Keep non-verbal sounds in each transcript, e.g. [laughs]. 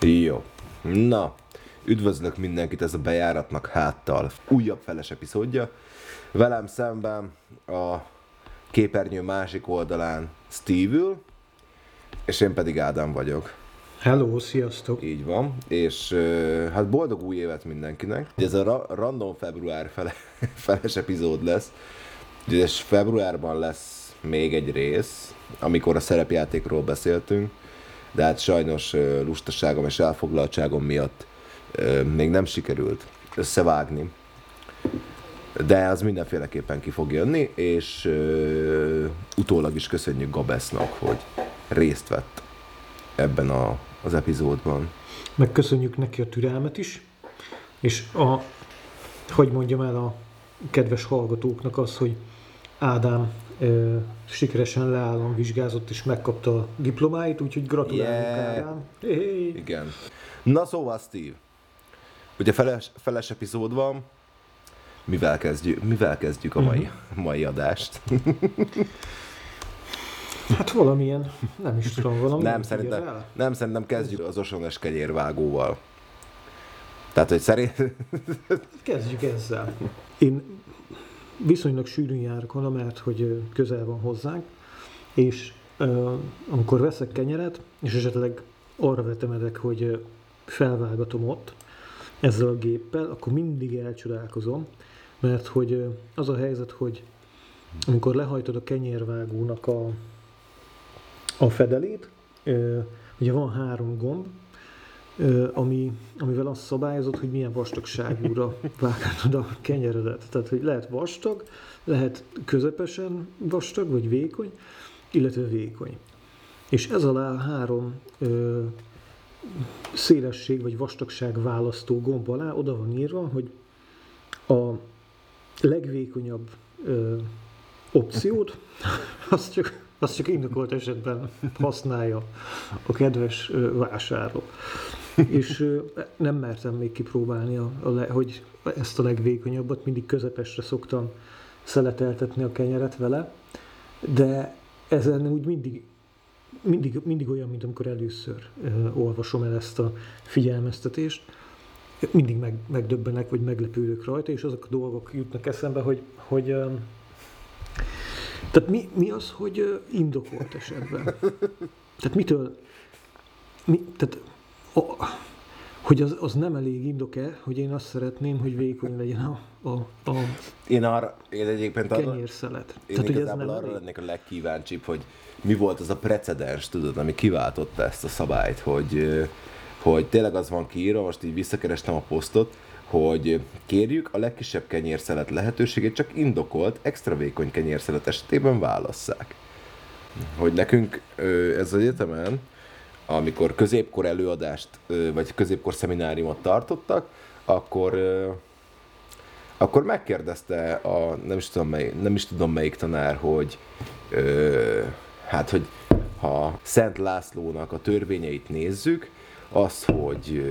Jó. Na, üdvözlök mindenkit ez a bejáratnak háttal. Újabb feles epizódja. Velem szemben a képernyő másik oldalán Steve és én pedig Ádám vagyok. Hello, sziasztok! Így van, és hát boldog új évet mindenkinek. Ez a ra- random február fele- [laughs] feles epizód lesz, és februárban lesz még egy rész, amikor a szerepjátékról beszéltünk, de hát sajnos lustaságom és elfoglaltságom miatt még nem sikerült összevágni. De az mindenféleképpen ki fog jönni, és uh, utólag is köszönjük Gabesznak, hogy részt vett ebben a, az epizódban. Megköszönjük neki a türelmet is, és a, hogy mondjam el a kedves hallgatóknak az, hogy Ádám ö, sikeresen leállom vizsgázott és megkapta a diplomáit, úgyhogy gratulálunk Yeah. Ádám. Hey. Igen. Na szóval, Steve, ugye feles, feles epizód van, mivel kezdjük, mivel kezdjük a mai, mai adást? [laughs] Hát valamilyen, nem is tudom, valami. nem, szerintem, nem, szerintem kezdjük az osones kenyérvágóval. Tehát, hogy szerint... Kezdjük ezzel. Én viszonylag sűrűn járok oda, mert hogy közel van hozzánk, és amikor veszek kenyeret, és esetleg arra vetemedek, hogy felvágatom ott ezzel a géppel, akkor mindig elcsodálkozom, mert hogy az a helyzet, hogy amikor lehajtod a kenyérvágónak a, a fedelét, ugye van három gomb, ami, amivel azt szabályozod, hogy milyen vastagságúra [laughs] vágod a kenyeredet. Tehát, hogy lehet vastag, lehet közepesen vastag, vagy vékony, illetve vékony. És ez alá három ö, szélesség vagy vastagság választó gomb alá oda van írva, hogy a legvékonyabb ö, opciót, [laughs] azt csak, azt csak indokolt esetben használja a kedves vásárló. És nem mertem még kipróbálni, a, a le, hogy ezt a legvékonyabbat, mindig közepesre szoktam szeleteltetni a kenyeret vele, de ezen úgy mindig, mindig, mindig olyan, mint amikor először ö, olvasom el ezt a figyelmeztetést, mindig meg, megdöbbenek, vagy meglepődök rajta, és azok a dolgok jutnak eszembe, hogy, hogy ö, tehát mi, mi az, hogy indokolt esetben? Tehát mitől, mi, tehát, hogy az, az nem elég indok-e, hogy én azt szeretném, hogy vékony legyen a, a, a Én arra, én egyébként arra, kenyérszelet. én Tehát, igazából nem arra elég? lennék a legkíváncsibb, hogy mi volt az a precedens, tudod, ami kiváltotta ezt a szabályt, hogy, hogy tényleg az van kiírva, most így visszakerestem a posztot, hogy kérjük a legkisebb kenyérszelet lehetőségét csak indokolt, extra vékony kenyérszelet esetében válasszák. Hogy nekünk ez az egyetemen, amikor középkor előadást, vagy középkor szemináriumot tartottak, akkor akkor megkérdezte a, nem is tudom, mely, nem is tudom melyik tanár, hogy ö, hát, hogy ha Szent Lászlónak a törvényeit nézzük, az, hogy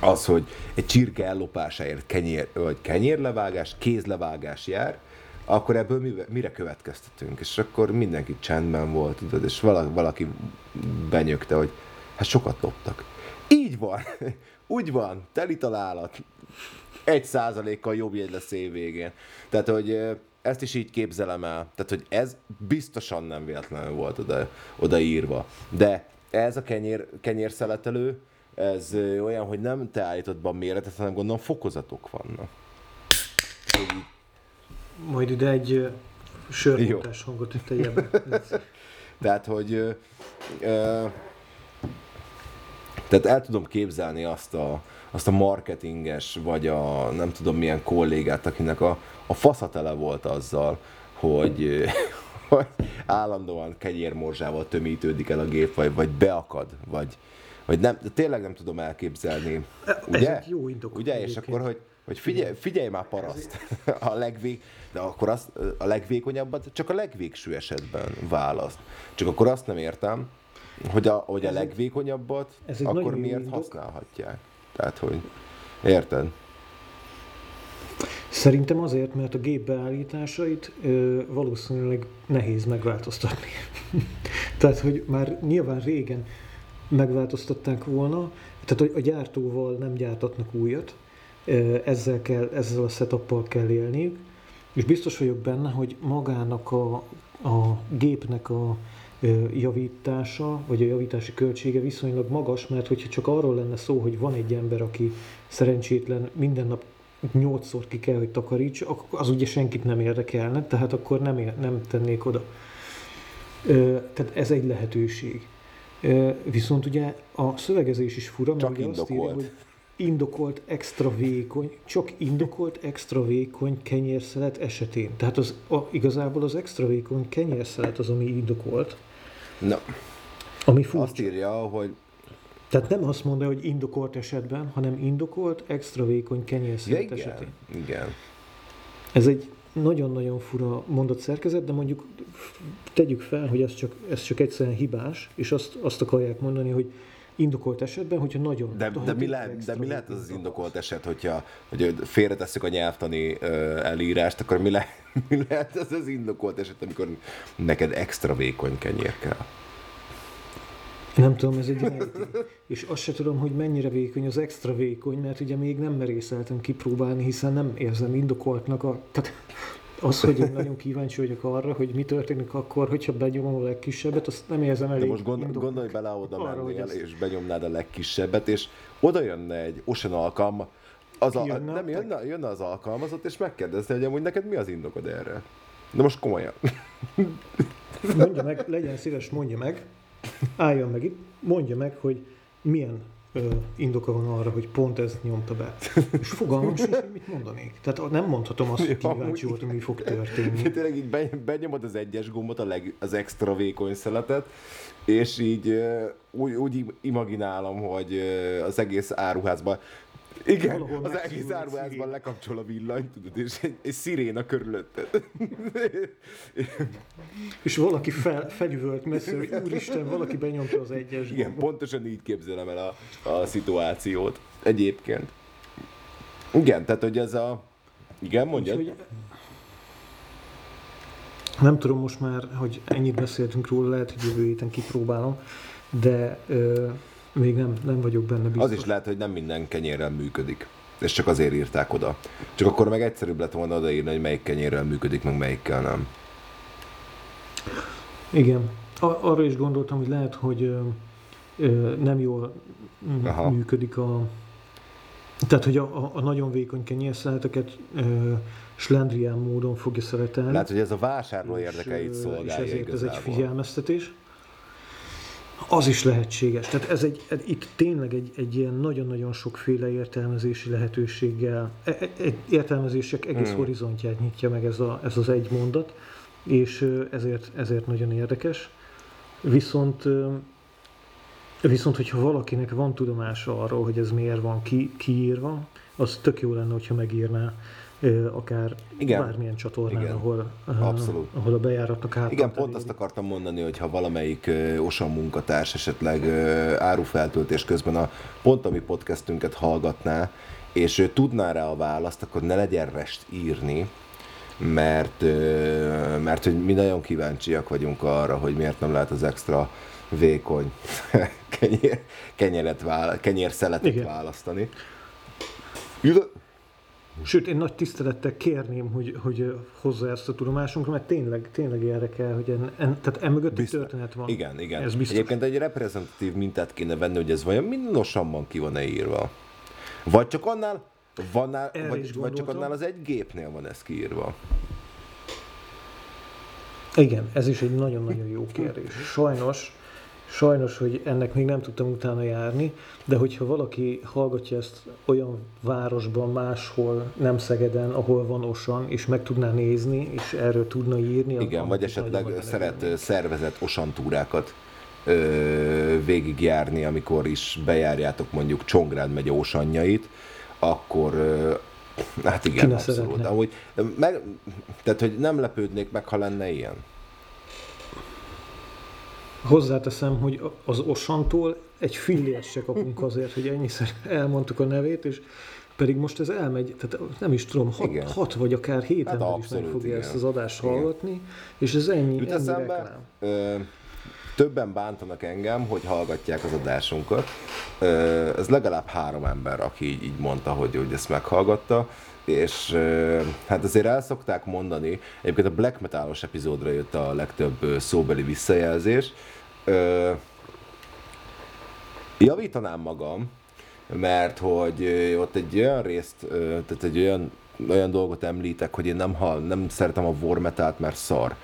az, hogy egy csirke ellopásáért kenyér, vagy kenyérlevágás, kézlevágás jár, akkor ebből mire, mire következtetünk? És akkor mindenki csendben volt, tudod, és valaki, benyögte, hogy hát sokat loptak. Így van, [laughs] úgy van, teli találat, egy százalékkal jobb jegy lesz év végén. Tehát, hogy ezt is így képzelem el. Tehát, hogy ez biztosan nem véletlenül volt oda, odaírva. De ez a kenyér, kenyérszeletelő, ez olyan, hogy nem te állítod be a méretet, hanem gondolom fokozatok vannak. Majd ide egy sörmutás hangot tegyem. [laughs] Tehát, hogy ö, ö, tehát el tudom képzelni azt a, azt a marketinges, vagy a nem tudom milyen kollégát, akinek a, a fasza tele volt azzal, hogy, [laughs] hogy állandóan kenyérmorzsával tömítődik el a gép, vagy, vagy beakad, vagy, vagy nem, tényleg nem tudom elképzelni. Ugye? Ezek jó indokok Ugye? És akkor, hogy, hogy figyelj, figyelj már paraszt, [laughs] a legvég, de akkor azt, a legvékonyabbat csak a legvégső esetben választ. Csak akkor azt nem értem, hogy a, hogy a Ez legvékonyabbat, ez akkor miért indok. használhatják. Tehát, hogy érted? Szerintem azért, mert a gép beállításait ö, valószínűleg nehéz megváltoztatni. [laughs] Tehát, hogy már nyilván régen megváltoztatták volna, tehát a gyártóval nem gyártatnak újat, ezzel, kell, ezzel a setuppal kell élniük, és biztos vagyok benne, hogy magának a, a gépnek a javítása, vagy a javítási költsége viszonylag magas, mert hogyha csak arról lenne szó, hogy van egy ember, aki szerencsétlen minden nap nyolcszor ki kell, hogy takaríts, az ugye senkit nem érdekelne, tehát akkor nem, ér, nem tennék oda. Tehát ez egy lehetőség. Viszont ugye a szövegezés is fura, mert ugye azt írja, hogy indokolt extra vékony, csak indokolt extra vékony kenyérszelet esetén. Tehát az, a, igazából az extra vékony kenyérszelet az, ami indokolt. Na, ami furcsa. azt írja, hogy tehát nem azt mondja, hogy indokolt esetben, hanem indokolt extra vékony kenyérszelet ja, igen, esetén. Igen. Ez egy nagyon-nagyon fura mondott szerkezet, de mondjuk tegyük fel, hogy ez csak, ez csak egyszerűen hibás, és azt, azt akarják mondani, hogy indokolt esetben, hogyha nagyon... De, de, mi, lehet, de mi lehet az az indokolt eset, hogyha hogy félretesszük a nyelvtani uh, elírást, akkor mi, le, [laughs] mi lehet az az indokolt eset, amikor neked extra vékony kenyér kell? Nem tudom, ez egy És azt se tudom, hogy mennyire vékony az extra vékony, mert ugye még nem merészeltem kipróbálni, hiszen nem érzem indokoltnak a... Tehát az, hogy én nagyon kíváncsi vagyok arra, hogy mi történik akkor, hogyha benyomom a legkisebbet, azt nem érzem elég. De most gondol, gondolj bele, oda arra, mennél, ezt... és benyomnád a legkisebbet, és oda jönne egy Ocean alkalma, az a, jönne nem jönne, jönne az alkalmazott, és megkérdezne, hogy amúgy neked mi az indokod erre? De most komolyan. Mondja meg, legyen szíves, mondja meg, álljon meg itt, mondja meg, hogy milyen indoka van arra, hogy pont ezt nyomta be. És fogalmam sincs, hogy mit mondanék. Tehát nem mondhatom azt, hogy kíváncsi voltam, mi fog történni. Tényleg így benyomod az egyes gombot, a leg, az extra vékony szeletet, és így úgy, úgy imaginálom, hogy az egész áruházban igen, Valahol az egész áruházban lekapcsol a villany, tudod, és egy, egy sziréna körülötted. [laughs] és valaki fel, felüvölt messze, hogy úristen, valaki benyomta az egyes Igen, gombot. pontosan így képzelem el a, a szituációt. Egyébként. Igen, tehát hogy ez a... Igen, hogy... Nem tudom most már, hogy ennyit beszéltünk róla, lehet, hogy jövő héten kipróbálom, de ö, még nem, nem vagyok benne biztos. Az is lehet, hogy nem minden kenyérrel működik. És csak azért írták oda. Csak akkor meg egyszerűbb lett volna odaírni, hogy melyik kenyérrel működik, meg melyikkel nem. Igen. Ar- arra is gondoltam, hogy lehet, hogy ö, ö, nem jól Aha. működik a... Tehát, hogy a, a, nagyon vékony kenyérszeleteket slendrián módon fogja szeretelni. Lehet, hogy ez a vásárló érdekeit szolgálja És ezért igazából. ez egy figyelmeztetés. Az is lehetséges. Tehát ez egy, ez itt tényleg egy, egy ilyen nagyon-nagyon sokféle értelmezési lehetőséggel, e, e, egy értelmezések egész hmm. horizontját nyitja meg ez, a, ez az egy mondat, és ezért, ezért nagyon érdekes. Viszont Viszont, hogyha valakinek van tudomása arról, hogy ez miért van ki, kiírva, az tök jó lenne, hogyha megírná akár Igen. bármilyen csatornán, Igen. Ahol, Abszolút. ahol a bejáratnak át. Igen, pont azt akartam mondani, hogy ha valamelyik OSA munkatárs esetleg árufeltöltés közben a pont a mi podcastünket hallgatná, és tudná rá a választ, akkor ne legyen rest írni, mert, mert hogy mi nagyon kíváncsiak vagyunk arra, hogy miért nem lehet az extra vékony [laughs] kenyér, kenyeret, kenyérszeletet Igen. választani. Sőt, én nagy tisztelettel kérném, hogy, hogy hozza ezt a tudomásunkra, mert tényleg, tényleg érdekel, hogy en, en, tehát emögött egy történet van. Igen, igen. Ez biztos. Egyébként egy reprezentatív mintát kéne venni, hogy ez vajon mindenosan ki van-e írva. Vagy csak annál, vannál, vagy, vagy csak annál az egy gépnél van ez kiírva. Igen, ez is egy nagyon-nagyon jó kérdés. Sajnos Sajnos, hogy ennek még nem tudtam utána járni, de hogyha valaki hallgatja ezt olyan városban, máshol, nem Szegeden, ahol van Osan, és meg tudná nézni, és erről tudna írni. Igen, vagy esetleg szeret szervezett osantúrákat ö, végigjárni, amikor is bejárjátok mondjuk Csongrád megy Osanjait, akkor ö, hát igen, Kine abszolút. Amúgy, meg, tehát, hogy nem lepődnék meg, ha lenne ilyen. Hozzáteszem, hogy az Osantól egy fillért se kapunk [laughs] azért, hogy ennyiszer elmondtuk a nevét, és pedig most ez elmegy, tehát nem is tudom, hat, hat vagy akár hét hát ember is meg fogja igen. ezt az adást igen. hallgatni, és ez ennyi, Jut ennyi reklám. Ö, többen bántanak engem, hogy hallgatják az adásunkat. Ez legalább három ember, aki így, így mondta, hogy, hogy ezt meghallgatta és hát azért el szokták mondani, egyébként a black metalos epizódra jött a legtöbb szóbeli visszajelzés. Javítanám magam, mert hogy ott egy olyan részt, tehát egy olyan, olyan dolgot említek, hogy én nem, hall, nem szeretem a war metalt, mert szar.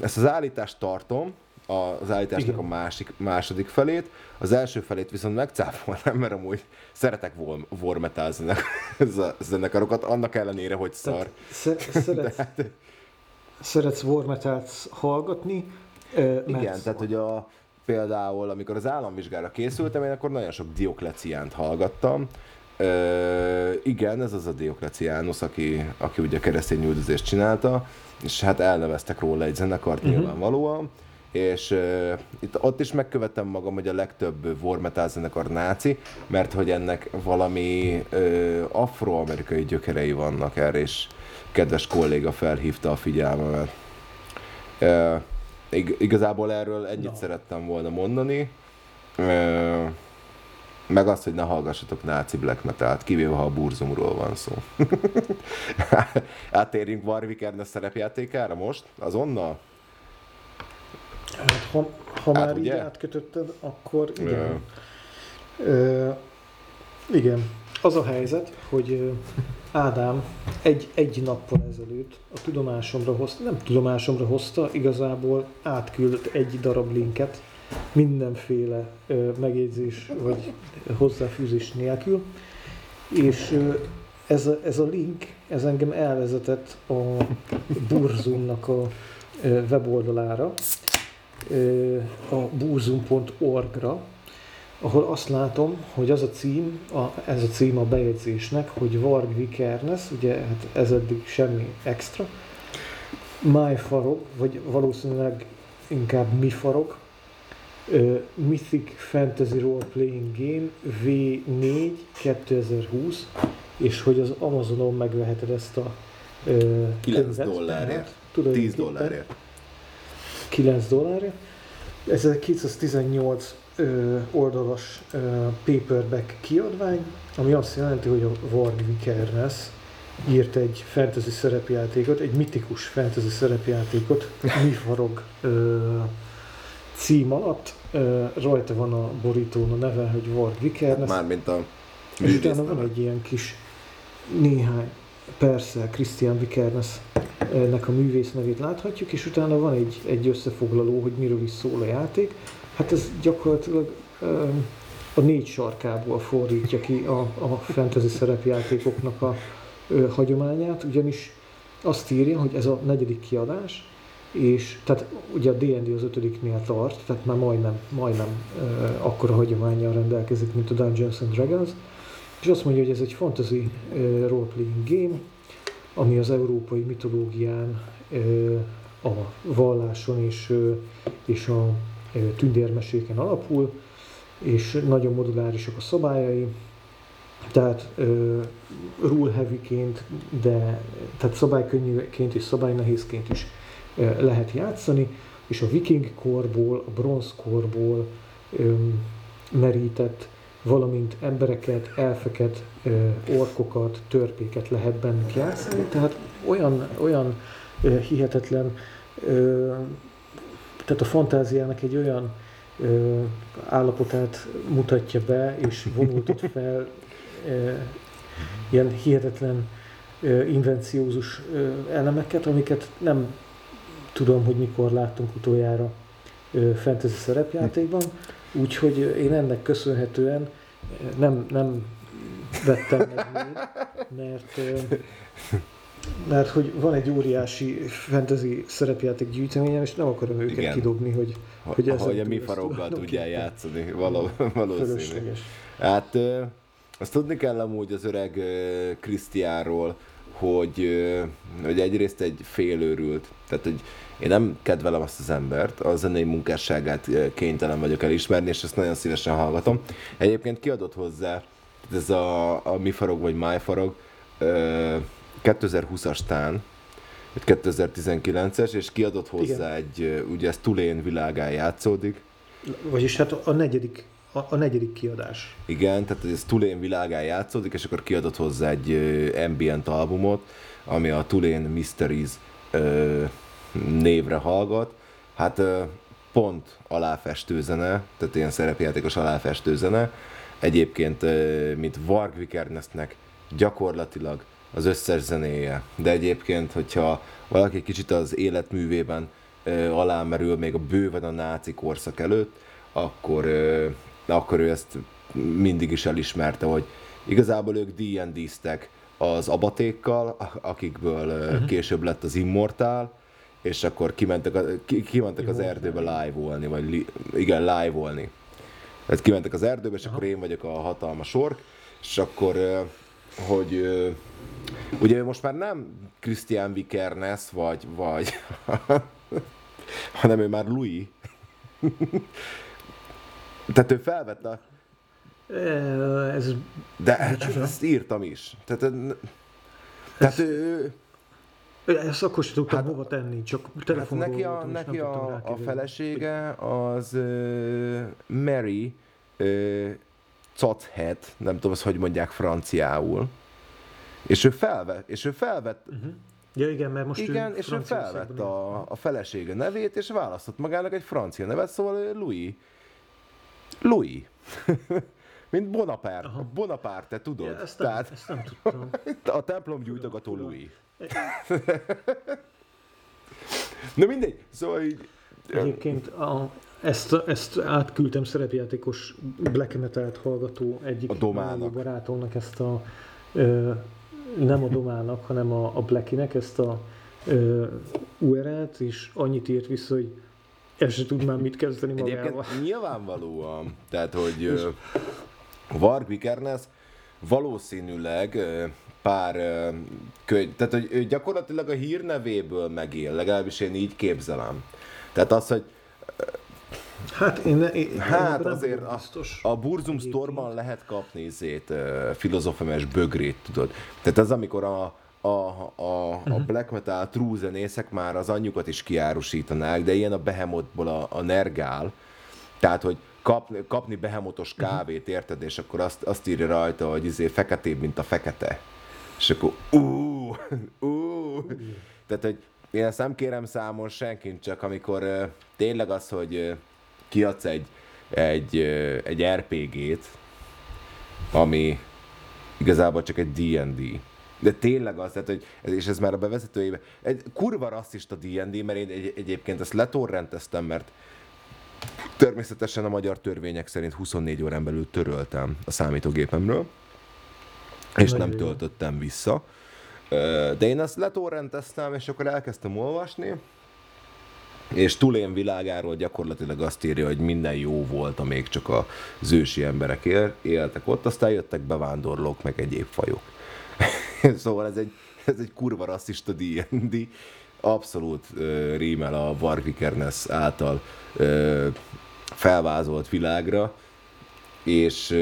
Ezt az állítást tartom, az állításnak Igen. a másik, második felét, az első felét viszont megcáfolnám, mert amúgy szeretek war metal [laughs] zenekarokat, annak ellenére, hogy szar. [laughs] Szeret, hát... Szeretsz war metal hallgatni? Mert Igen, szar. tehát hogy a, például, amikor az államvizsgára készültem, én akkor nagyon sok Diokleciánt hallgattam. Ö, igen, ez az a Diokleciánus, aki, aki ugye keresztény üldözést csinálta, és hát elneveztek róla egy zenekart uh-huh. nyilvánvalóan és uh, itt, ott is megkövetem magam, hogy a legtöbb war metal zenekar náci, mert hogy ennek valami uh, afroamerikai gyökerei vannak erre, és kedves kolléga felhívta a figyelmemet. Uh, ig- igazából erről ennyit no. szerettem volna mondani. Uh, meg azt, hogy ne hallgassatok náci black metal kivéve ha a burzumról van szó. [laughs] Átérjünk Warwick szerepjátékára most, azonnal? Hát, ha, ha hát, már ugye? így átkötötted, akkor igen. Ö, igen. Az a helyzet, hogy Ádám egy, egy nappal ezelőtt a tudomásomra hozta, nem tudomásomra hozta, igazából átküldött egy darab linket, mindenféle ö, megjegyzés vagy hozzáfűzés nélkül, és ö, ez, a, ez a link, ez engem elvezetett a Burzumnak a weboldalára, a burzum.org-ra, ahol azt látom, hogy az a cím, a, ez a cím a bejegyzésnek, hogy Varg Vikernes, ugye hát ez eddig semmi extra, My Farog, vagy valószínűleg inkább Mi Farog, uh, Mythic Fantasy Role Playing Game V4 2020, és hogy az Amazonon megveheted ezt a uh, 9 dollárért. 10 dollárért. 9 dollárért. Ez egy 218 ö, oldalas ö, paperback kiadvány, ami azt jelenti, hogy a Varg Vikernes írt egy fantasy szerepjátékot, egy mitikus fantasy szerepjátékot, [laughs] Mi farog ö, cím alatt. Ö, rajta van a borítón a neve, hogy Varg Vikernes. Mármint a És utána van egy ilyen kis néhány, persze, Christian Vikernes nek a művész nevét láthatjuk, és utána van egy, egy összefoglaló, hogy miről is szól a játék. Hát ez gyakorlatilag a négy sarkából fordítja ki a, a fantasy szerepjátékoknak a ö, hagyományát, ugyanis azt írja, hogy ez a negyedik kiadás, és tehát ugye a D&D az ötödiknél tart, tehát már majdnem, majdnem ö, akkora hagyományjal rendelkezik, mint a Dungeons and Dragons, és azt mondja, hogy ez egy fantasy role-playing game, ami az európai mitológián, a valláson és, és a tündérmeséken alapul, és nagyon modulárisak a szabályai, tehát uh, rule heavyként, de tehát szabálykönnyűként és szabálynehézként is lehet játszani, és a viking korból, a bronz korból um, merített valamint embereket, elfeket, orkokat, törpéket lehet bennük játszani, tehát olyan, olyan hihetetlen, tehát a fantáziának egy olyan állapotát mutatja be, és vonultat fel ilyen hihetetlen invenciózus elemeket, amiket nem tudom, hogy mikor láttunk utoljára fantasy szerepjátékban, Úgyhogy én ennek köszönhetően nem, nem vettem meg még, mert, mert hogy van egy óriási fantasy szerepjáték gyűjteményem, és nem akarom őket Igen. kidobni, hogy, hogy ez Hogy a mi faroggal tudjál játszani, való, valószínű. Hát azt tudni kell amúgy az öreg Krisztiáról, hogy, hogy egyrészt egy félőrült, tehát hogy én nem kedvelem azt az embert, a zenei munkásságát kénytelen vagyok elismerni, és ezt nagyon szívesen hallgatom. Egyébként kiadott hozzá, ez a, a Mi Farog vagy My Farog, 2020-as tán, egy 2019-es, és kiadott hozzá Igen. egy, ö, ugye ez Tulén világán játszódik, Vagyis hát a negyedik, a, a negyedik kiadás. Igen, tehát ez Tulén világán játszódik, és akkor kiadott hozzá egy ambient albumot, ami a Tulén Mysteries ö, névre hallgat. Hát pont aláfestő zene, tehát ilyen szerepjátékos aláfestő zene. Egyébként, mint Varg Vikernesnek gyakorlatilag az összes zenéje. De egyébként, hogyha valaki kicsit az életművében alámerül még a bőven a náci korszak előtt, akkor, akkor ő ezt mindig is elismerte, hogy igazából ők D&D-ztek az abatékkal, akikből uh-huh. később lett az Immortál, és akkor kimentek, a, ki, kimentek az erdőbe live-olni, vagy li, igen, live-olni. Tehát kimentek az erdőbe, és akkor én vagyok a hatalmas ork, és akkor, hogy ugye most már nem Christian Vikernes, vagy, vagy [laughs] hanem ő már Louis. [laughs] Tehát ő felvette a Ez De ezt írtam is. Tehát, tehát ő, Ezt akkor sem tudtam hát, hova tenni, csak hát telefonról neki a, voltam, neki a, a felesége az uh, Mary uh, Cothead, nem tudom, azt hogy mondják franciául. És ő felvett, és ő felvett, Ja igen, mert most igen, ő és ő felvett a, a felesége nevét, és választott magának egy francia nevet, szóval Louis. Louis. [laughs] Mint Bonaparte. Aha. Bonaparte, tudod? Ja, ezt, nem, Tehát ezt nem tudtam. [laughs] a templom gyújtogató Louis. [laughs] Na mindegy, szóval így... Egyébként a, ezt, ezt átküldtem szerepjátékos black metal hallgató egyik A Domának. barátomnak ezt a ö, nem a Domának, hanem a, a Blackinek ezt a ö, URL-t, és annyit írt vissza, hogy el se tud már mit kezdeni magával. Egyébként nyilvánvalóan, tehát hogy ö, Varg Vikernes valószínűleg pár könyv, tehát hogy ő gyakorlatilag a hírnevéből megél, legalábbis én így képzelem. Tehát az, hogy Hát én, én Hát nem azért a, biztos. a Burzum Stormban lehet kapni izét, filozofemes bögrét, tudod. Tehát az, amikor a, a, a, a black metal true zenészek már az anyjukat is kiárusítanák, de ilyen a Behemothból a, a Nergál, tehát, hogy kap, kapni behemotos kávét, érted, és akkor azt, azt írja rajta, hogy izé feketébb, mint a fekete. És akkor ú, ú. Tehát, hogy én ezt nem kérem számon senkin, csak amikor ö, tényleg az, hogy ö, kiadsz egy, egy, ö, egy RPG-t, ami igazából csak egy D&D. De tényleg az, tehát, hogy, és ez már a bevezetőjében, egy kurva rasszista D&D, mert én egy, egyébként ezt letorrenteztem, mert természetesen a magyar törvények szerint 24 órán belül töröltem a számítógépemről, és nem töltöttem vissza. De én ezt letorrenteztem, és akkor elkezdtem olvasni, és Tulén világáról gyakorlatilag azt írja, hogy minden jó volt, amíg csak az ősi emberek él, éltek ott, aztán jöttek bevándorlók, meg egyéb fajok. [laughs] szóval ez egy, ez egy kurva rasszista D&D, abszolút uh, rímel a Varvikernes által uh, felvázolt világra, és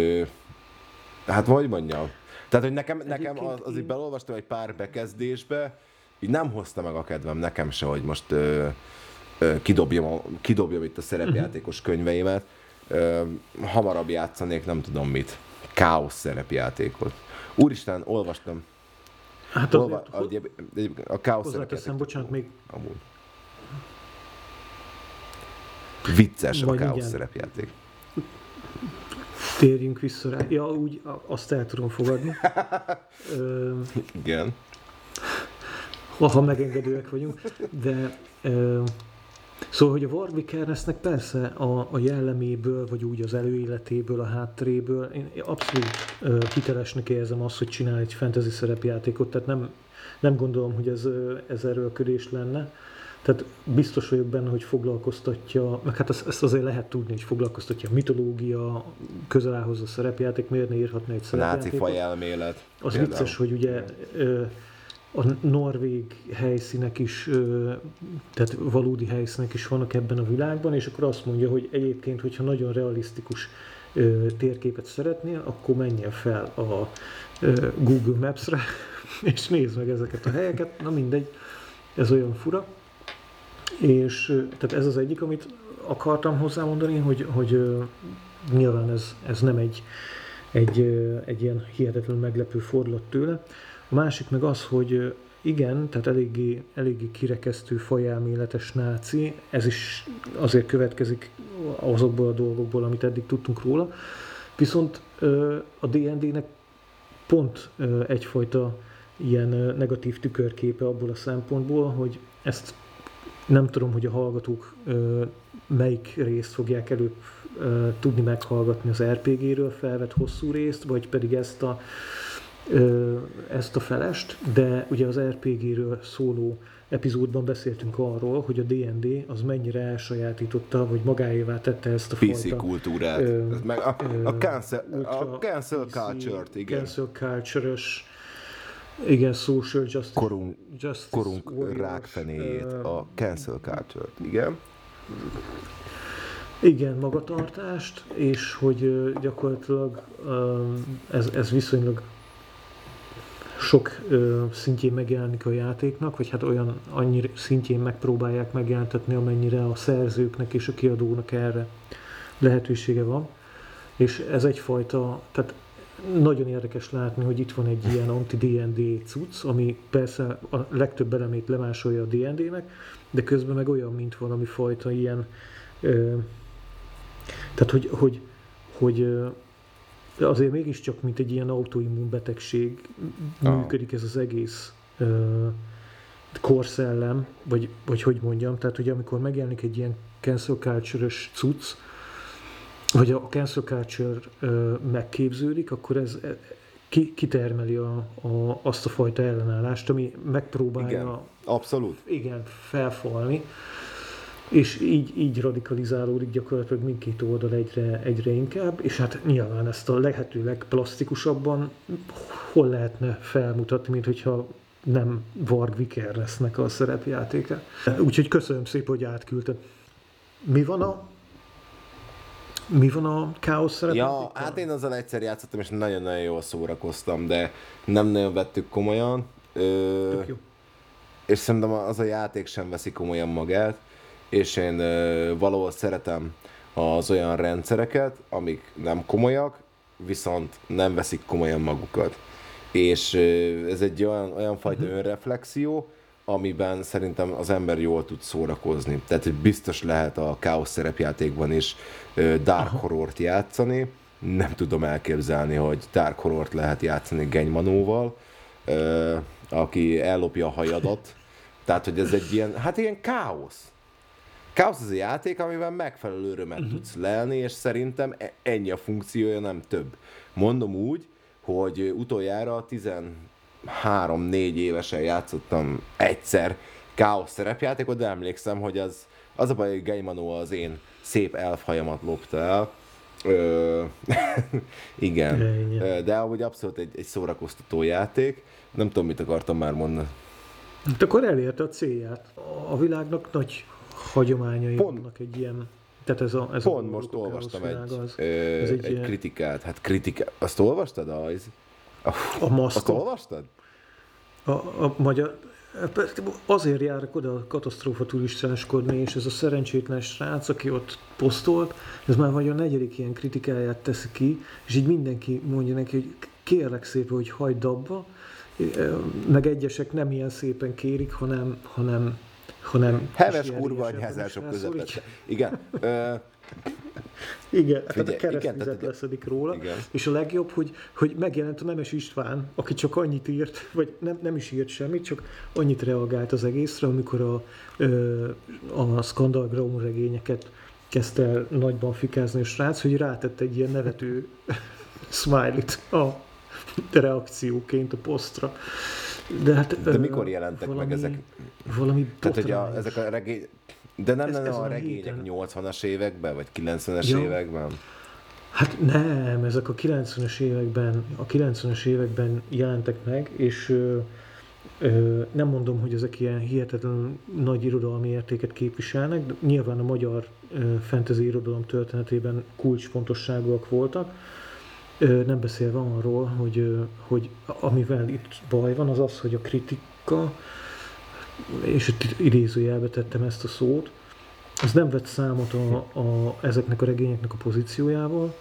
hát hogy mondjam, tehát, hogy nekem, nekem az, az így belolvastam egy pár bekezdésbe, így nem hozta meg a kedvem nekem se, hogy most ö, ö, kidobjam, a, kidobjam itt a szerepjátékos könyveimet. Ö, hamarabb játszanék, nem tudom mit. Káosz szerepjátékot. Úristen, olvastam. Hát Olva, a, egyéb- egyéb- a káosz hozzáteszem, bocsánat, még Amúgy. Vicces a Majd káosz igen. szerepjáték. térjünk vissza rá. Ja, úgy a- azt el tudom fogadni. [laughs] Ö, Igen. ha, ha megengedőek vagyunk, de ö, szóval, hogy a Warwick Ernestnek persze a, a jelleméből, vagy úgy az előéletéből, a hátteréből, én abszolút ö, hitelesnek érzem azt, hogy csinál egy fantasy szerepjátékot, tehát nem, nem gondolom, hogy ez, ez erőlködés lenne. Tehát biztos vagyok benne, hogy foglalkoztatja, meg hát ezt, ezt azért lehet tudni, hogy foglalkoztatja a mitológia, közel áll hozzá szerepjáték, miért ne írhatna egy Náci szerepjátékot. faj elmélet. Az például. vicces, hogy ugye a norvég helyszínek is, tehát valódi helyszínek is vannak ebben a világban, és akkor azt mondja, hogy egyébként, hogyha nagyon realisztikus térképet szeretnél, akkor menjél fel a Google Maps-re, [laughs] és nézd meg ezeket a helyeket, na mindegy. ez olyan fura. És tehát ez az egyik, amit akartam hozzámondani, hogy, hogy nyilván ez, ez nem egy, egy, egy ilyen hihetetlen meglepő fordulat tőle. A másik meg az, hogy igen, tehát eléggé, eléggé kirekesztő fajelméletes náci, ez is azért következik azokból a dolgokból, amit eddig tudtunk róla. Viszont a D&D-nek pont egyfajta ilyen negatív tükörképe abból a szempontból, hogy ezt nem tudom, hogy a hallgatók melyik részt fogják előbb tudni meghallgatni az RPG-ről felvett hosszú részt, vagy pedig ezt a, ezt a felest, de ugye az RPG-ről szóló epizódban beszéltünk arról, hogy a D&D az mennyire elsajátította, vagy magáévá tette ezt a PC fajta... kultúrát. Ö, meg a, a, cancel, a cancel culture-t, igen. Cancel culture-ös igen, social justice. Korunk, justice korunk rákfenéjét, a cancel culture igen. Igen, magatartást, és hogy gyakorlatilag ez, ez viszonylag sok szintjén megjelenik a játéknak, vagy hát olyan annyi szintjén megpróbálják megjelentetni, amennyire a szerzőknek és a kiadónak erre lehetősége van. És ez egyfajta, tehát nagyon érdekes látni, hogy itt van egy ilyen anti-D&D cucc, ami persze a legtöbb elemét lemásolja a D&D-nek, de közben meg olyan, mint valami fajta ilyen, ö, tehát hogy, hogy, hogy ö, azért mégiscsak, mint egy ilyen autoimmun betegség ah. működik ez az egész ö, korszellem, vagy, vagy hogy mondjam, tehát hogy amikor megjelenik egy ilyen cancel culture-ös cucc, vagy a cancel culture megképződik, akkor ez ki, kitermeli a, a, azt a fajta ellenállást, ami megpróbálja igen, abszolút. Igen, felfalni, és így, így radikalizálódik gyakorlatilag mindkét oldal egyre, egyre inkább, és hát nyilván ezt a lehető legplastikusabban hol lehetne felmutatni, mint hogyha nem Varg Viker lesznek a szerepjátéka. Úgyhogy köszönöm szépen, hogy átküldted. Mi van a mi van a káosz? Ja, hát én azzal egyszer játszottam, és nagyon-nagyon jól szórakoztam, de nem nagyon vettük komolyan. Ö, jó. És szerintem az a játék sem veszi komolyan magát, és én ö, valahol szeretem az olyan rendszereket, amik nem komolyak, viszont nem veszik komolyan magukat. És ö, ez egy olyan, olyan fajta uh-huh. önreflexió, amiben szerintem az ember jól tud szórakozni. Tehát, hogy biztos lehet a káosz szerepjátékban is Dark Horror-t játszani. Nem tudom elképzelni, hogy Dark Horror-t lehet játszani Genymanóval, aki ellopja a hajadat. Tehát, hogy ez egy ilyen, hát ilyen káosz. Káosz az a játék, amiben megfelelő örömet uh-huh. tudsz lelni, és szerintem e- ennyi a funkciója, nem több. Mondom úgy, hogy utoljára 13-4 évesen játszottam egyszer káosz szerepjátékot, de emlékszem, hogy az, az a baj, hogy Gaimano az én szép elfhajamat lopta el. Ö, [laughs] igen, de ahogy abszolút egy, egy szórakoztató játék. Nem tudom, mit akartam már mondani. Hát akkor elérte a célját. A világnak nagy hagyományai Pont. vannak egy ilyen tehát ez a, ez Pont a most olvastam egy, az, ö, ez egy, egy ilyen... kritikát. Hát kritika... Azt olvastad? Az... A, maszkot. Azt olvastad? A, a magyar... Azért járok oda a katasztrófa turistáskodni, és ez a szerencsétlen srác, aki ott posztolt, ez már vagy a negyedik ilyen kritikáját teszi ki, és így mindenki mondja neki, hogy kérlek szépen, hogy hagyd abba, meg egyesek nem ilyen szépen kérik, hanem, hanem, hanem Heves kurva anyházások közepette. Igen. [laughs] Igen, Figyelj, tehát a keresztvizet leszedik róla, igen. és a legjobb, hogy, hogy megjelent a Nemes István, aki csak annyit írt, vagy nem, nem is írt semmit, csak annyit reagált az egészre, amikor a, a Scandal Ground regényeket kezdte el nagyban fikázni a srác, hogy rátett egy ilyen nevető [laughs] smiley-t a reakcióként a posztra. De, hát, De mikor jelentek valami, meg ezek? Valami Tehát, hogy a, ezek a regény, de nem lenne a regények 80-as években, vagy 90-es ja. években? Hát nem, ezek a 90-es években, a 90-es években jelentek meg, és ö, ö, nem mondom, hogy ezek ilyen hihetetlen nagy irodalmi értéket képviselnek, de nyilván a magyar ö, fantasy irodalom történetében kulcsfontosságúak voltak, ö, nem beszélve arról, hogy, ö, hogy amivel itt baj van, az az, hogy a kritika és itt idézőjelbe tettem ezt a szót, az nem vett számot a, a, ezeknek a regényeknek a pozíciójával,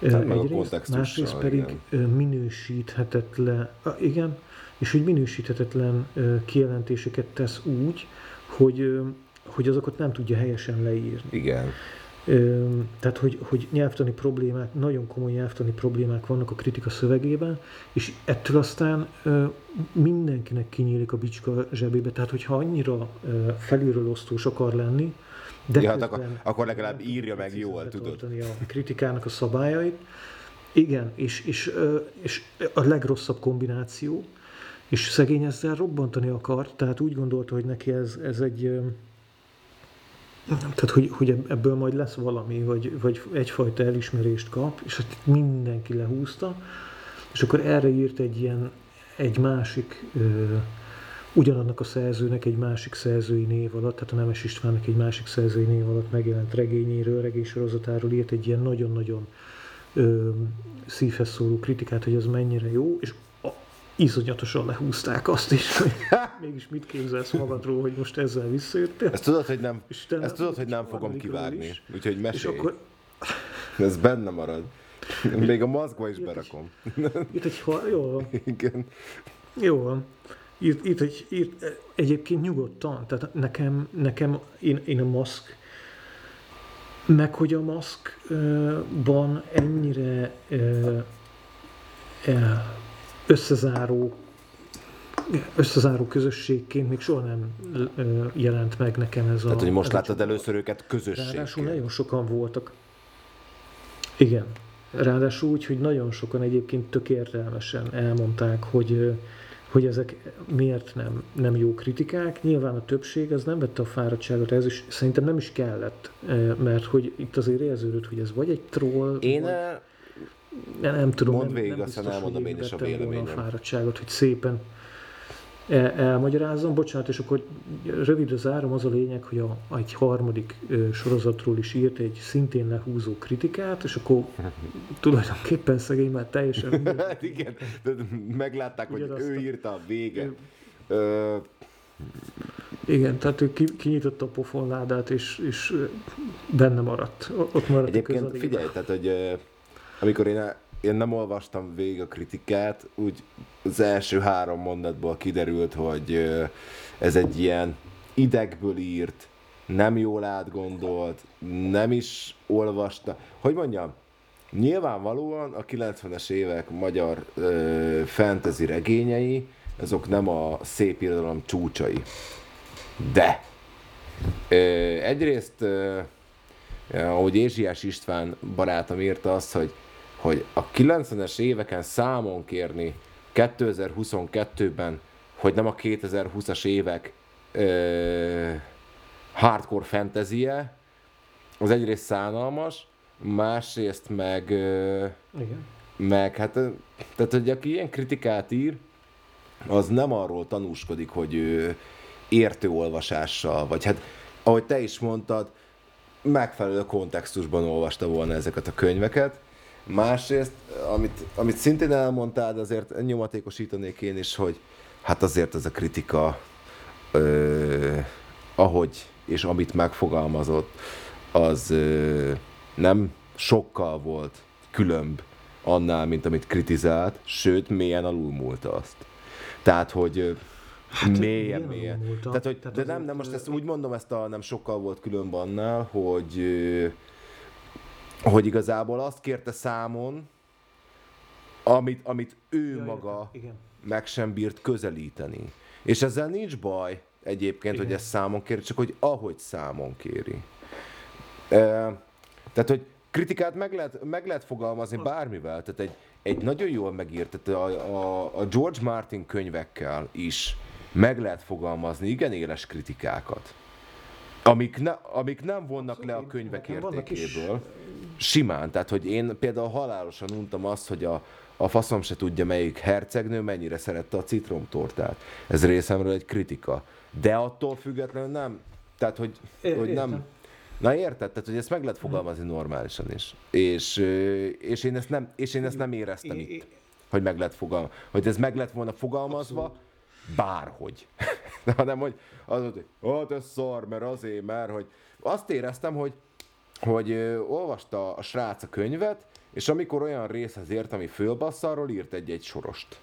egyrészt, másrészt pedig igen. minősíthetetlen, igen, és hogy minősíthetetlen kijelentéseket tesz úgy, hogy, hogy azokat nem tudja helyesen leírni. Igen. Tehát, hogy, hogy nyelvtani problémák, nagyon komoly nyelvtani problémák vannak a kritika szövegében, és ettől aztán mindenkinek kinyílik a bicska zsebébe. Tehát, hogyha annyira felülről osztós akar lenni, de Ja, hát akkor- akkor legalább írja meg jól, tudod. a kritikának a szabályait. Igen, és, és, és a legrosszabb kombináció, és szegény ezzel robbantani akar, tehát úgy gondolta, hogy neki ez, ez egy, tehát hogy, hogy ebből majd lesz valami, vagy, vagy egyfajta elismerést kap, és ezt mindenki lehúzta, és akkor erre írt egy ilyen, egy másik, ö, ugyanannak a szerzőnek egy másik szerzői név alatt, tehát a Nemes Istvánnak egy másik szerzői név alatt megjelent regényéről, regénysorozatáról írt egy ilyen nagyon-nagyon szívhez szóló kritikát, hogy ez mennyire jó, és iszonyatosan lehúzták azt is, hogy mégis mit képzelsz magadról, hogy most ezzel visszajöttél. Ezt tudod, hogy nem, Isten, ezt tudod, hogy nem és fogom kivágni. is. Úgyhogy És mesélj. akkor Ez benne marad. Még a maszkba is egy- berakom. itt egy, ha, jó van, Igen. Jó van. Írt, írt, egy, írt, egyébként nyugodtan, tehát nekem, nekem én, én a maszk, meg hogy a maszkban ennyire ö, ö, összezáró összezáró közösségként még soha nem jelent meg nekem ez a... Tehát, hogy most láttad először őket Ráadásul közösségként. nagyon sokan voltak. Igen. Ráadásul úgy, hogy nagyon sokan egyébként tök értelmesen elmondták, hogy, hogy ezek miért nem, nem jó kritikák. Nyilván a többség az nem vette a fáradtságot, ez is szerintem nem is kellett, mert hogy itt azért érződött, hogy ez vagy egy troll, Én vagy, nem, nem tudom, Mondd nem, végig, nem aztán biztos, elmondom én is a véleményem. a fáradtságot, hogy szépen el, elmagyarázzam. Bocsánat, és akkor rövidre zárom, az a lényeg, hogy a, egy harmadik ö, sorozatról is írt egy szintén lehúzó kritikát, és akkor [laughs] tulajdonképpen szegény már teljesen. [laughs] Hát igen, de meglátták, hogy ő a- írta a vége. Ö, Igen, tehát ő ki, kinyitotta a pofonládát, és, és benne maradt. Ott maradt a Egyébként közelében. figyelj, tehát, hogy amikor én, én nem olvastam végig a kritikát, úgy az első három mondatból kiderült, hogy ez egy ilyen idegből írt, nem jól átgondolt, nem is olvasta. Hogy mondjam, nyilvánvalóan a 90-es évek magyar ö, fantasy regényei, azok nem a szép irodalom csúcsai. De ö, egyrészt ö, ahogy Ézsiás István barátom írta azt, hogy, hogy a 90-es éveken számon kérni 2022-ben, hogy nem a 2020-as évek ö, hardcore fantasie, az egyrészt szánalmas, másrészt meg, ö, Igen. meg hát, tehát hogy aki ilyen kritikát ír, az nem arról tanúskodik, hogy ő értő olvasással, vagy hát, ahogy te is mondtad, megfelelő kontextusban olvasta volna ezeket a könyveket. Másrészt, amit, amit szintén elmondtál, azért nyomatékosítanék én is, hogy hát azért ez a kritika, ö, ahogy és amit megfogalmazott, az ö, nem sokkal volt különb annál, mint amit kritizált, sőt, mélyen alulmúlta azt. Tehát, hogy ö, mélyen, milyen mélyen. Tehát, hogy, Tehát de nem, nem, most ezt úgy mondom, ezt a nem sokkal volt különb annál, hogy, hogy igazából azt kérte számon, amit, amit ő Ja, maga Igen. meg sem bírt közelíteni. És ezzel nincs baj egyébként, Igen. hogy ezt számon kéri, csak hogy ahogy számon kéri. E, tehát, hogy kritikát meg lehet, meg lehet fogalmazni bármivel. Tehát egy, egy nagyon jól megírt, tehát a, a, a George Martin könyvekkel is meg lehet fogalmazni igen éles kritikákat. Amik, ne, amik nem vonnak le a Abszolút. könyvek vannak is- értékéből. Simán, tehát hogy én például halálosan untam azt, hogy a, a faszom se tudja melyik hercegnő mennyire szerette a citromtortát. Ez részemről egy kritika. De attól függetlenül nem. Tehát, hogy, É- hogy nem. Na érted? Tehát, hogy ezt meg lehet fogalmazni normálisan is. És, és, én, ezt nem, és én ezt nem éreztem I- itt, hogy meg lehet fogalmazni. Hogy ez meg lett volna fogalmazva bárhogy. [laughs] hanem hogy az hogy hát ez szar, mert azért, mert hogy azt éreztem, hogy, hogy ö, olvasta a srác a könyvet, és amikor olyan részhez ért, ami fölbassza, arról írt egy-egy sorost.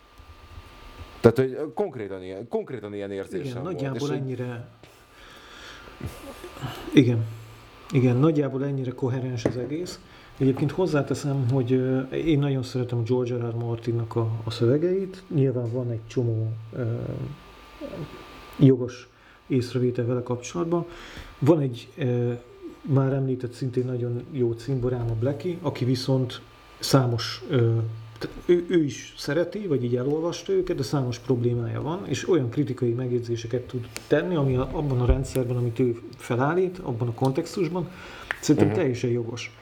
Tehát, hogy konkrétan ilyen, konkrétan ilyen érzésem Igen, volt. nagyjából és ennyire... Igen. Igen, nagyjából ennyire koherens az egész. Egyébként hozzáteszem, hogy én nagyon szeretem George R. R. Martinnak a, a szövegeit. Nyilván van egy csomó ö, jogos észrevétel vele kapcsolatban. Van egy ö, már említett szintén nagyon jó cimborám, a Blackie, aki viszont számos ő, ő is szereti, vagy így elolvasta őket, de számos problémája van, és olyan kritikai megjegyzéseket tud tenni, ami abban a rendszerben, amit ő felállít, abban a kontextusban, szerintem uh-huh. teljesen jogos.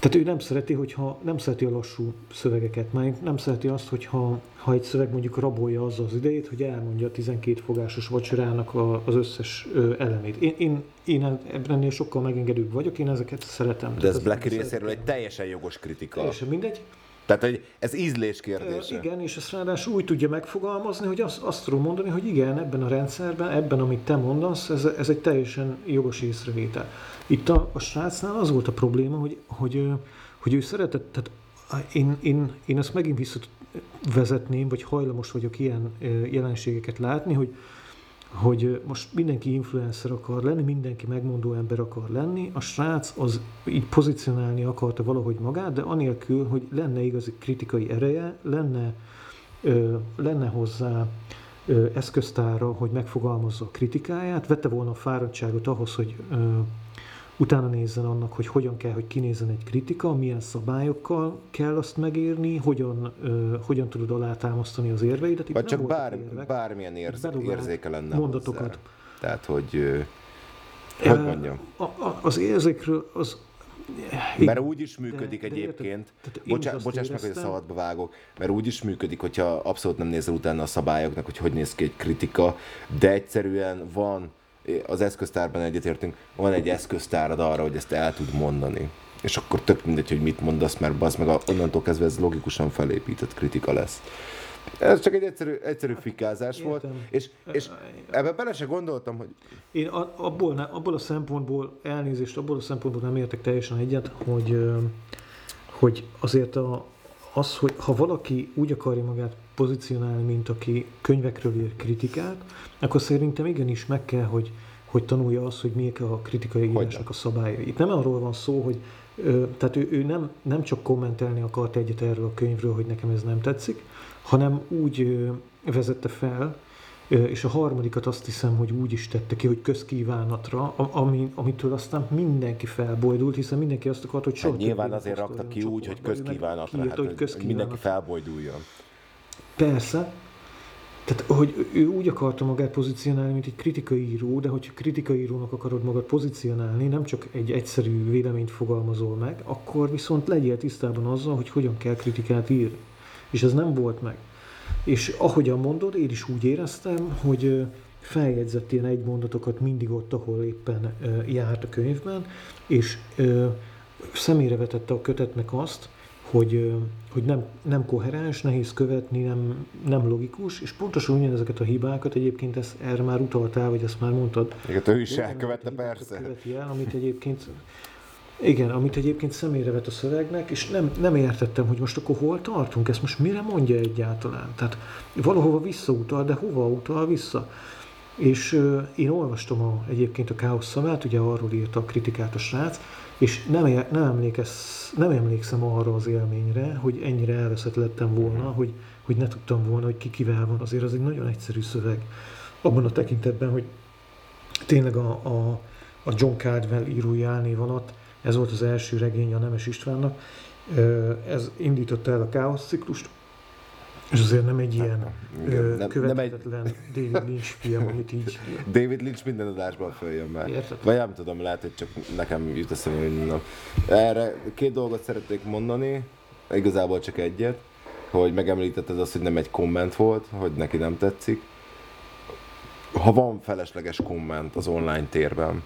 Tehát ő nem szereti, hogyha nem szereti a lassú szövegeket, már nem szereti azt, hogyha ha egy szöveg mondjuk rabolja azzal az idejét, hogy elmondja a 12 fogásos vacsorának a, az összes elemét. Én, én, én ennél sokkal megengedőbb vagyok, én ezeket szeretem. De ez szeretem. részéről egy teljesen jogos kritika. Teljesen mindegy. Tehát, hogy ez ízlés kérdése. Igen, és ezt ráadásul úgy tudja megfogalmazni, hogy azt, azt tudom mondani, hogy igen, ebben a rendszerben, ebben, amit te mondasz, ez, ez egy teljesen jogos észrevétel. Itt a, a srácnál az volt a probléma, hogy, hogy, hogy ő szeretett, tehát én, én, én ezt megint visszavezetném, vagy hajlamos vagyok ilyen jelenségeket látni, hogy, hogy most mindenki influencer akar lenni, mindenki megmondó ember akar lenni, a srác az így pozícionálni akarta valahogy magát, de anélkül, hogy lenne igazi kritikai ereje, lenne, ö, lenne hozzá ö, eszköztára, hogy megfogalmazza a kritikáját, vette volna a fáradtságot ahhoz, hogy ö, utána nézzen annak, hogy hogyan kell, hogy kinézzen egy kritika, milyen szabályokkal kell azt megírni, hogyan, ö, hogyan tudod alátámasztani az érveidet. Itt Vagy csak bár, érvek. bármilyen érz, érzéke lenne mondatokat. hozzá. Tehát, hogy, ö, hogy mondjam, A, a, az érzékről az... mert úgy is működik de egyébként, én is bocsá, bocsáss meg, hogy a szabadba vágok, mert úgy is működik, hogyha abszolút nem nézel utána a szabályoknak, hogy hogy néz ki egy kritika, de egyszerűen van, az eszköztárban egyetértünk, van egy eszköztárad arra, hogy ezt el tud mondani. És akkor tök mindegy, hogy mit mondasz, mert az meg onnantól kezdve ez logikusan felépített kritika lesz. Ez csak egy egyszerű, egyszerű fikázás volt, Értem. és, és ebben bele se gondoltam, hogy Én abból, ne- abból a szempontból, elnézést, abból a szempontból nem értek teljesen egyet, hogy, hogy azért a, az, hogy ha valaki úgy akarja magát pozícionálni, mint aki könyvekről ír kritikát, akkor szerintem igenis meg kell, hogy, hogy tanulja azt, hogy miek a kritikai írásnak a szabályai. Itt nem arról van szó, hogy tehát ő, ő nem, nem csak kommentelni akart egyet erről a könyvről, hogy nekem ez nem tetszik, hanem úgy vezette fel, És a harmadikat azt hiszem, hogy úgy is tette ki, hogy közkívánatra, ami, amitől aztán mindenki felbojdult, hiszen mindenki azt akart, hogy soha hát nyilván azért rakta ki úgy, hogy közkívánatra, hát, hogy hogy, hogy mindenki közkívánatra. felbojduljon. Persze. Tehát, hogy ő úgy akarta magát pozícionálni, mint egy kritikai író, de hogyha kritikai írónak akarod magad pozícionálni, nem csak egy egyszerű véleményt fogalmazol meg, akkor viszont legyél tisztában azzal, hogy hogyan kell kritikát írni. És ez nem volt meg. És ahogyan mondod, én is úgy éreztem, hogy feljegyzett ilyen egy mondatokat mindig ott, ahol éppen járt a könyvben, és ö, szemére vetette a kötetnek azt, hogy, hogy nem, nem koherens, nehéz követni, nem, nem logikus, és pontosan ugyanezeket a hibákat egyébként ezt, erre már utaltál, vagy ezt már mondtad. Igen, ő is elkövette, persze. Követi el, amit egyébként igen, amit egyébként személyre vett a szövegnek, és nem, nem értettem, hogy most akkor hol tartunk, ezt most mire mondja egyáltalán. Tehát valahova visszautal, de hova utal vissza? És ö, én olvastam a, egyébként a Káosz szavát, ugye arról írta a kritikát a srác, és nem, ér- nem, emlékez, nem emlékszem arra az élményre, hogy ennyire elveszett lettem volna, hogy, hogy ne tudtam volna, hogy ki kivel van. Azért az egy nagyon egyszerű szöveg. Abban a tekintetben, hogy tényleg a, a, a John Cardwell írói álnév alatt, ez volt az első regény a Nemes Istvánnak, ez indította el a káosz ciklust, és azért nem egy ilyen Igen, ö, nem- nem egy- David Lynch film, amit így David Lynch minden adásban följön már. Érted? Vagy nem tudom, lehet, hogy csak nekem jut eszembe minden. Erre két dolgot szeretnék mondani, igazából csak egyet, hogy megemlítetted azt, hogy nem egy komment volt, hogy neki nem tetszik. Ha van felesleges komment az online térben,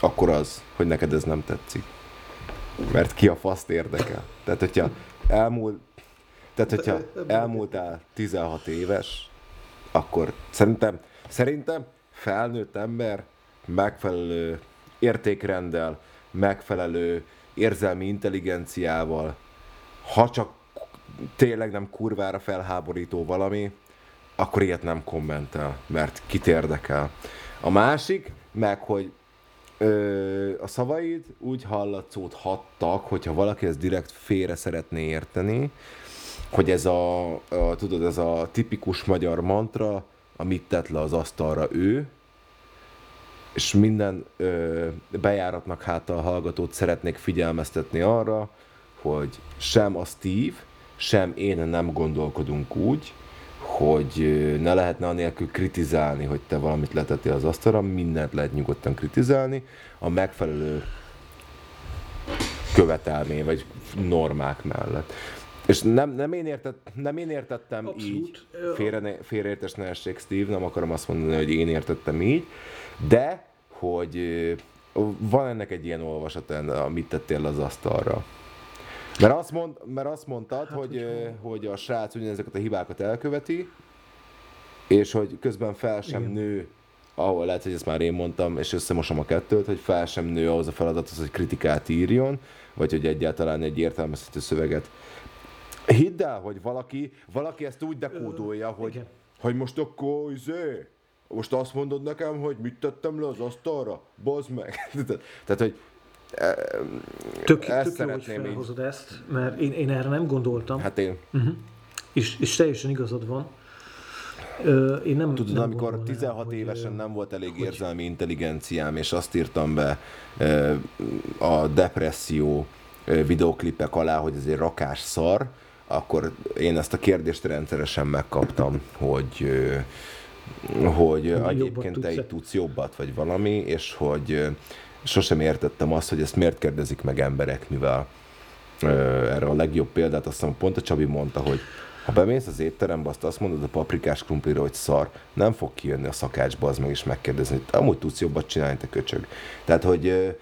akkor az, hogy neked ez nem tetszik. Mert ki a faszt érdekel. Tehát, hogyha elmúlt, tehát, hogyha elmúltál 16 éves, akkor szerintem Szerintem felnőtt ember megfelelő értékrenddel, megfelelő érzelmi intelligenciával, ha csak tényleg nem kurvára felháborító valami, akkor ilyet nem kommentel, mert kit érdekel. A másik, meg hogy ö, a szavaid úgy hattak, hogyha valaki ezt direkt félre szeretné érteni, hogy ez a, a, tudod, ez a tipikus magyar mantra, amit tett le az asztalra ő, és minden ö, bejáratnak a hallgatót szeretnék figyelmeztetni arra, hogy sem a Steve, sem én nem gondolkodunk úgy, hogy ne lehetne anélkül kritizálni, hogy te valamit letettél az asztalra, mindent lehet nyugodtan kritizálni, a megfelelő követelmény vagy normák mellett. És nem, nem, én, értett, nem én értettem Abszolút. így, félre, félreértés ne essék Steve, nem akarom azt mondani, hogy én értettem így, de hogy van ennek egy ilyen olvasata, amit tettél az asztalra. Mert azt, mond, mert azt mondtad, hát, hogy, hogy a srác ugyanezeket a hibákat elköveti, és hogy közben fel sem Igen. nő, ahol lehet, hogy ezt már én mondtam, és összemosom a kettőt, hogy fel sem nő ahhoz a feladathoz, hogy kritikát írjon, vagy hogy egyáltalán egy értelmezhető szöveget. Hidd el, hogy valaki, valaki ezt úgy dekódolja, Ö, hogy, hogy most akkor izé, most azt mondod nekem, hogy mit tettem le az asztalra? Bazd meg. [laughs] Tehát, hogy Tök, ezt tök jó, hogy felhozod így. ezt, mert én, én erre nem gondoltam. Hát én. Uh-huh. És, és teljesen igazad van. én nem, Tudod, nem amikor 16 el, évesen hogy, nem volt elég hogy... érzelmi intelligenciám, és azt írtam be a depresszió videoklipek alá, hogy ez egy rakás szar, akkor én ezt a kérdést rendszeresen megkaptam, hogy hogy egyébként te így tudsz jobbat, vagy valami, és hogy sosem értettem azt, hogy ezt miért kérdezik meg emberek, mivel erre a legjobb példát azt hiszem pont a Csabi mondta, hogy ha bemész az étterembe, azt azt mondod a paprikás krumplira, hogy szar, nem fog kijönni a szakácsba az meg is megkérdezni, hogy amúgy tudsz jobbat csinálni, te köcsög. Tehát, hogy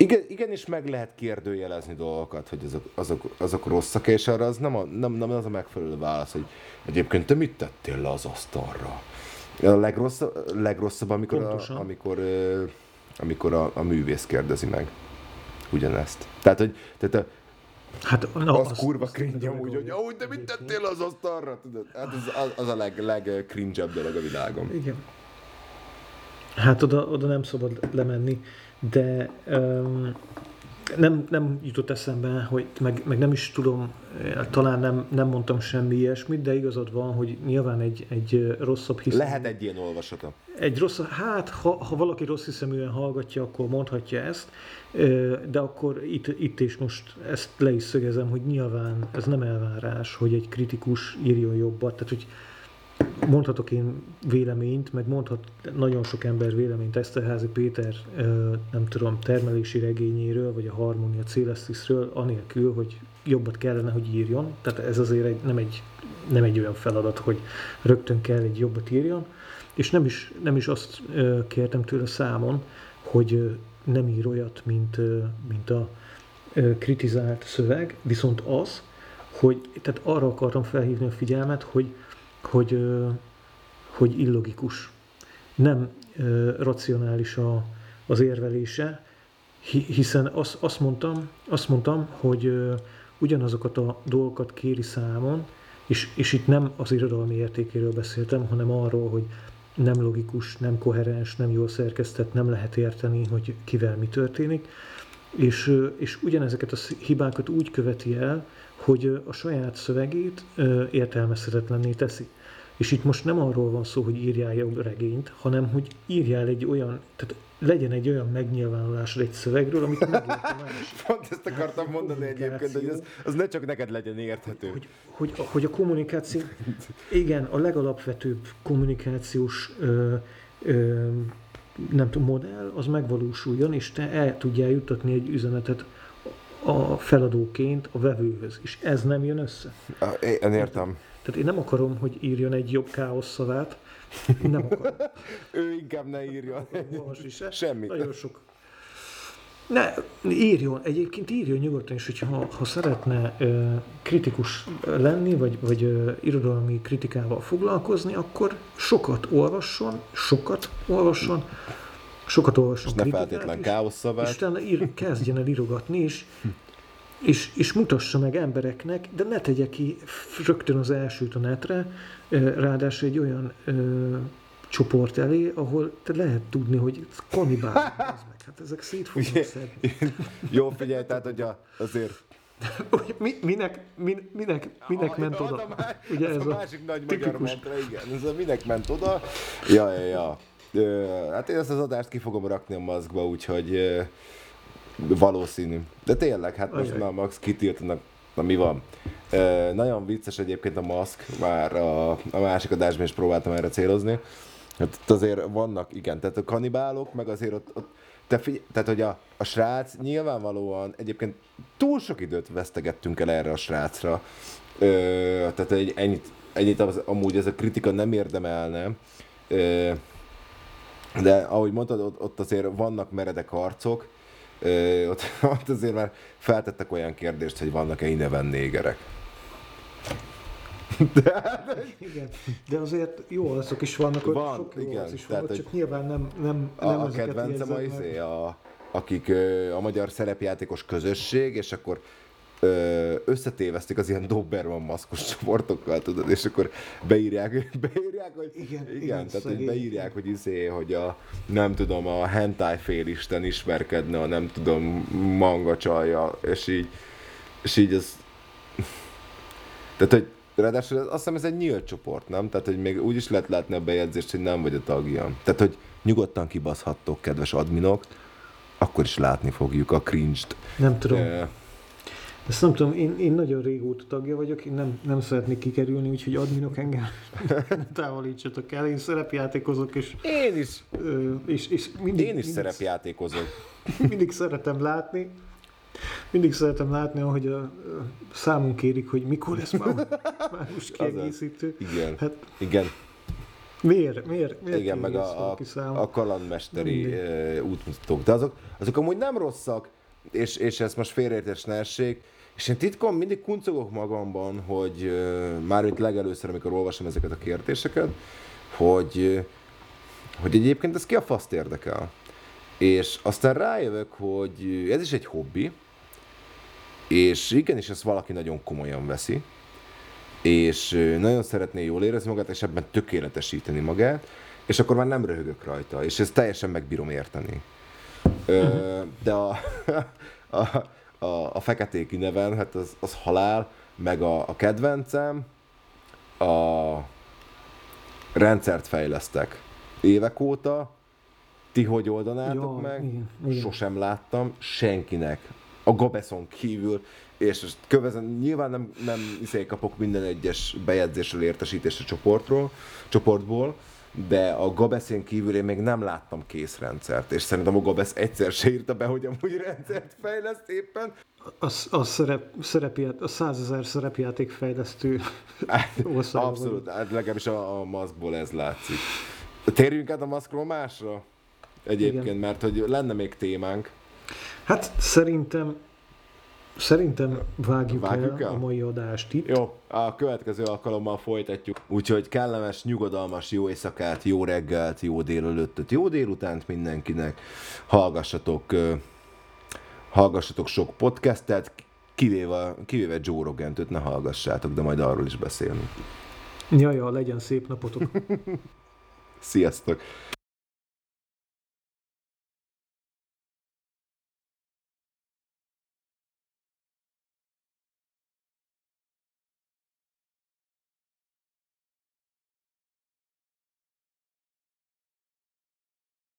igen, igenis meg lehet kérdőjelezni dolgokat, hogy azok, azok, azok rosszak, és arra az nem, a, nem, nem az a megfelelő válasz, hogy egyébként te mit tettél le az asztalra? A legrosszabb, legrosszabb amikor, a, amikor, amikor a, a művész kérdezi meg ugyanezt. Tehát, hogy tehát a, Hát, na, az, az kurva cringe amúgy, hogy ahogy de mit tettél az asztalra? Tudod? Hát az, az a leg, leg dolog a világon. Igen. Hát oda, oda nem szabad lemenni, de um, nem, nem jutott eszembe, hogy meg, meg nem is tudom, talán nem, nem mondtam semmi ilyesmit, de igazad van, hogy nyilván egy, egy rosszabb hiszem. Lehet egy ilyen olvasata. Egy rossz, hát ha, ha valaki rossz hiszeműen hallgatja, akkor mondhatja ezt, de akkor itt, itt és most ezt le is szögezem, hogy nyilván ez nem elvárás, hogy egy kritikus írjon jobbat, tehát hogy mondhatok én véleményt, meg mondhat nagyon sok ember véleményt Eszterházi Péter, nem tudom, termelési regényéről, vagy a Harmonia Celestisről, anélkül, hogy jobbat kellene, hogy írjon. Tehát ez azért egy, nem, egy, nem egy olyan feladat, hogy rögtön kell egy jobbat írjon. És nem is, nem is azt kértem tőle számon, hogy nem ír olyat, mint, mint a kritizált szöveg, viszont az, hogy, tehát arra akartam felhívni a figyelmet, hogy hogy, hogy illogikus. Nem racionális a, az érvelése, hiszen azt, azt, mondtam, azt mondtam, hogy ugyanazokat a dolgokat kéri számon, és, és itt nem az irodalmi értékéről beszéltem, hanem arról, hogy nem logikus, nem koherens, nem jól szerkesztett, nem lehet érteni, hogy kivel mi történik, és, és ugyanezeket a hibákat úgy követi el, hogy a saját szövegét értelmezhetetlenné teszi. És itt most nem arról van szó, hogy írjál jobb regényt, hanem hogy írjál egy olyan, tehát legyen egy olyan megnyilvánulás egy szövegről, amit megérti másik. [laughs] Pont ezt akartam mondani egyébként, hogy az, az ne csak neked legyen érthető. Hogy, hogy, hogy a kommunikáció, igen, a legalapvetőbb kommunikációs ö, ö, nem tudom, modell, az megvalósuljon, és te el tudjál juttatni egy üzenetet a feladóként a vevőhöz, és ez nem jön össze. Én értem. Tehát én nem akarom, hogy írjon egy jobb káosz szavát, nem akarom. [laughs] ő inkább ne írjon. Most is Semmi. Nagyon sok Ne, írjon, egyébként írjon nyugodtan is, hogyha ha szeretne ö, kritikus lenni, vagy, vagy ö, irodalmi kritikával foglalkozni, akkor sokat olvasson, sokat olvasson, sokat olvasson És ne kritikát, feltétlen és- káosszavát. és utána ír, kezdjen el írogatni is, és, és mutassa meg embereknek, de ne tegye ki rögtön az elsőt a netre, ráadásul egy olyan ö, csoport elé, ahol te lehet tudni, hogy kanibál. [laughs] Hát ezek szét fognak szedni. [laughs] Jó, figyelj, tehát hogy a, azért... Mi, minek, min, minek, minek ment Ah, oda? az a má- Ugye az ez a a másik nagy magyar tipikus. mantra, igen. Ez a minek ment oda. Ja, ja, ja. Hát én ezt az adást ki fogom rakni a maszkba, úgyhogy valószínű. De tényleg, hát most már Max kitiltanak. Na mi van? Nagyon vicces egyébként a maszk, már a, a másik adásban is próbáltam erre célozni. Hát itt azért vannak, igen, tehát a kanibálok, meg azért ott, ott te figy- tehát hogy a, a srác nyilvánvalóan egyébként túl sok időt vesztegettünk el erre a srácra. Ö, tehát egy, ennyit, ennyit az, amúgy ez a kritika nem érdemelne. Ö, de ahogy mondtad, ott, ott azért vannak meredek harcok, ö, ott, [laughs] ott azért már feltettek olyan kérdést, hogy vannak-e ineven négerek. [laughs] Igen, de azért jó azok is vannak, ott Van, sok jó igen, is tehát, van, hogy- csak nyilván nem, nem, A, nem a kedvencem a, izé, a, akik a magyar szerepjátékos közösség, és akkor összetévesztik az ilyen Doberman maszkos csoportokkal, tudod, és akkor beírják, [laughs] beírják hogy Igen, igen, igen, tehát hogy beírják, hogy izé, hogy a, nem tudom, a hentai félisten ismerkedne, a nem tudom, manga csalja, és így, és így ez, tehát, hogy ráadásul azt hiszem ez egy nyílt csoport, nem? Tehát, hogy még úgy is lehet látni a bejegyzést, hogy nem vagy a tagja. Tehát, hogy nyugodtan kibaszhattok, kedves adminok, akkor is látni fogjuk a cringe-t. Nem tudom, Eh, ezt nem tudom, én, én nagyon régóta tagja vagyok, én nem, nem szeretnék kikerülni, úgyhogy adminok engem [laughs] távolítsatok el, én szerepjátékozok, és, Én is, ö, és, és mindig, én is mindig, szerepjátékozok. [laughs] mindig szeretem látni, mindig szeretem látni, ahogy a, a számunk kérik, hogy mikor lesz már [laughs] mágus kiegészítő. Igen, Hát igen, miért, miért, miért igen, meg a, a, számon? a kalandmesteri Mindig. útmutatók. De azok, azok amúgy nem rosszak, és, és ezt most félreértés ne essék, és én titkon mindig kuncogok magamban, hogy eh, mármint legelőször, amikor olvasom ezeket a kérdéseket, hogy, hogy egyébként ez ki a faszt érdekel. És aztán rájövök, hogy ez is egy hobbi, és igenis ezt valaki nagyon komolyan veszi, és nagyon szeretné jól érezni magát, és ebben tökéletesíteni magát, és akkor már nem röhögök rajta, és ezt teljesen megbírom érteni. Ö, de a, [laughs] a, a, a feketéki neven, hát az, az halál, meg a, a kedvencem, a rendszert fejlesztek évek óta, ti hogy oldanátok Ja, meg? igen, igen. Sosem láttam senkinek a Gabeszon kívül, és most kövezem, nyilván nem, nem izé kapok minden egyes bejegyzésről értesítést a csoportról, csoportból, de a Gabeszén kívül én még nem láttam készrendszert, és szerintem a Gabesz egyszer se írta be, hogy amúgy rendszert fejleszt éppen. A, a, szerep, szerepját, a százezer szerepjáték fejlesztő. [laughs] Abszolút, hát legalábbis a, a maszkból ez látszik. Térjünk át a maszkról másra? Egyébként, Igen. mert hogy lenne még témánk. Hát szerintem Szerintem vágjuk, Vágjuk el, el? a mai adást itt. Jó, a következő alkalommal folytatjuk. Úgyhogy kellemes, nyugodalmas, jó éjszakát, jó reggelt, jó délelőttöt, jó délutánt mindenkinek. Hallgassatok, hallgassatok sok podcastet, kivéve, kivéve Joe Rogent, őt ne hallgassátok, de majd arról is beszélünk. Ja, ja, legyen szép napotok. [laughs] Sziasztok!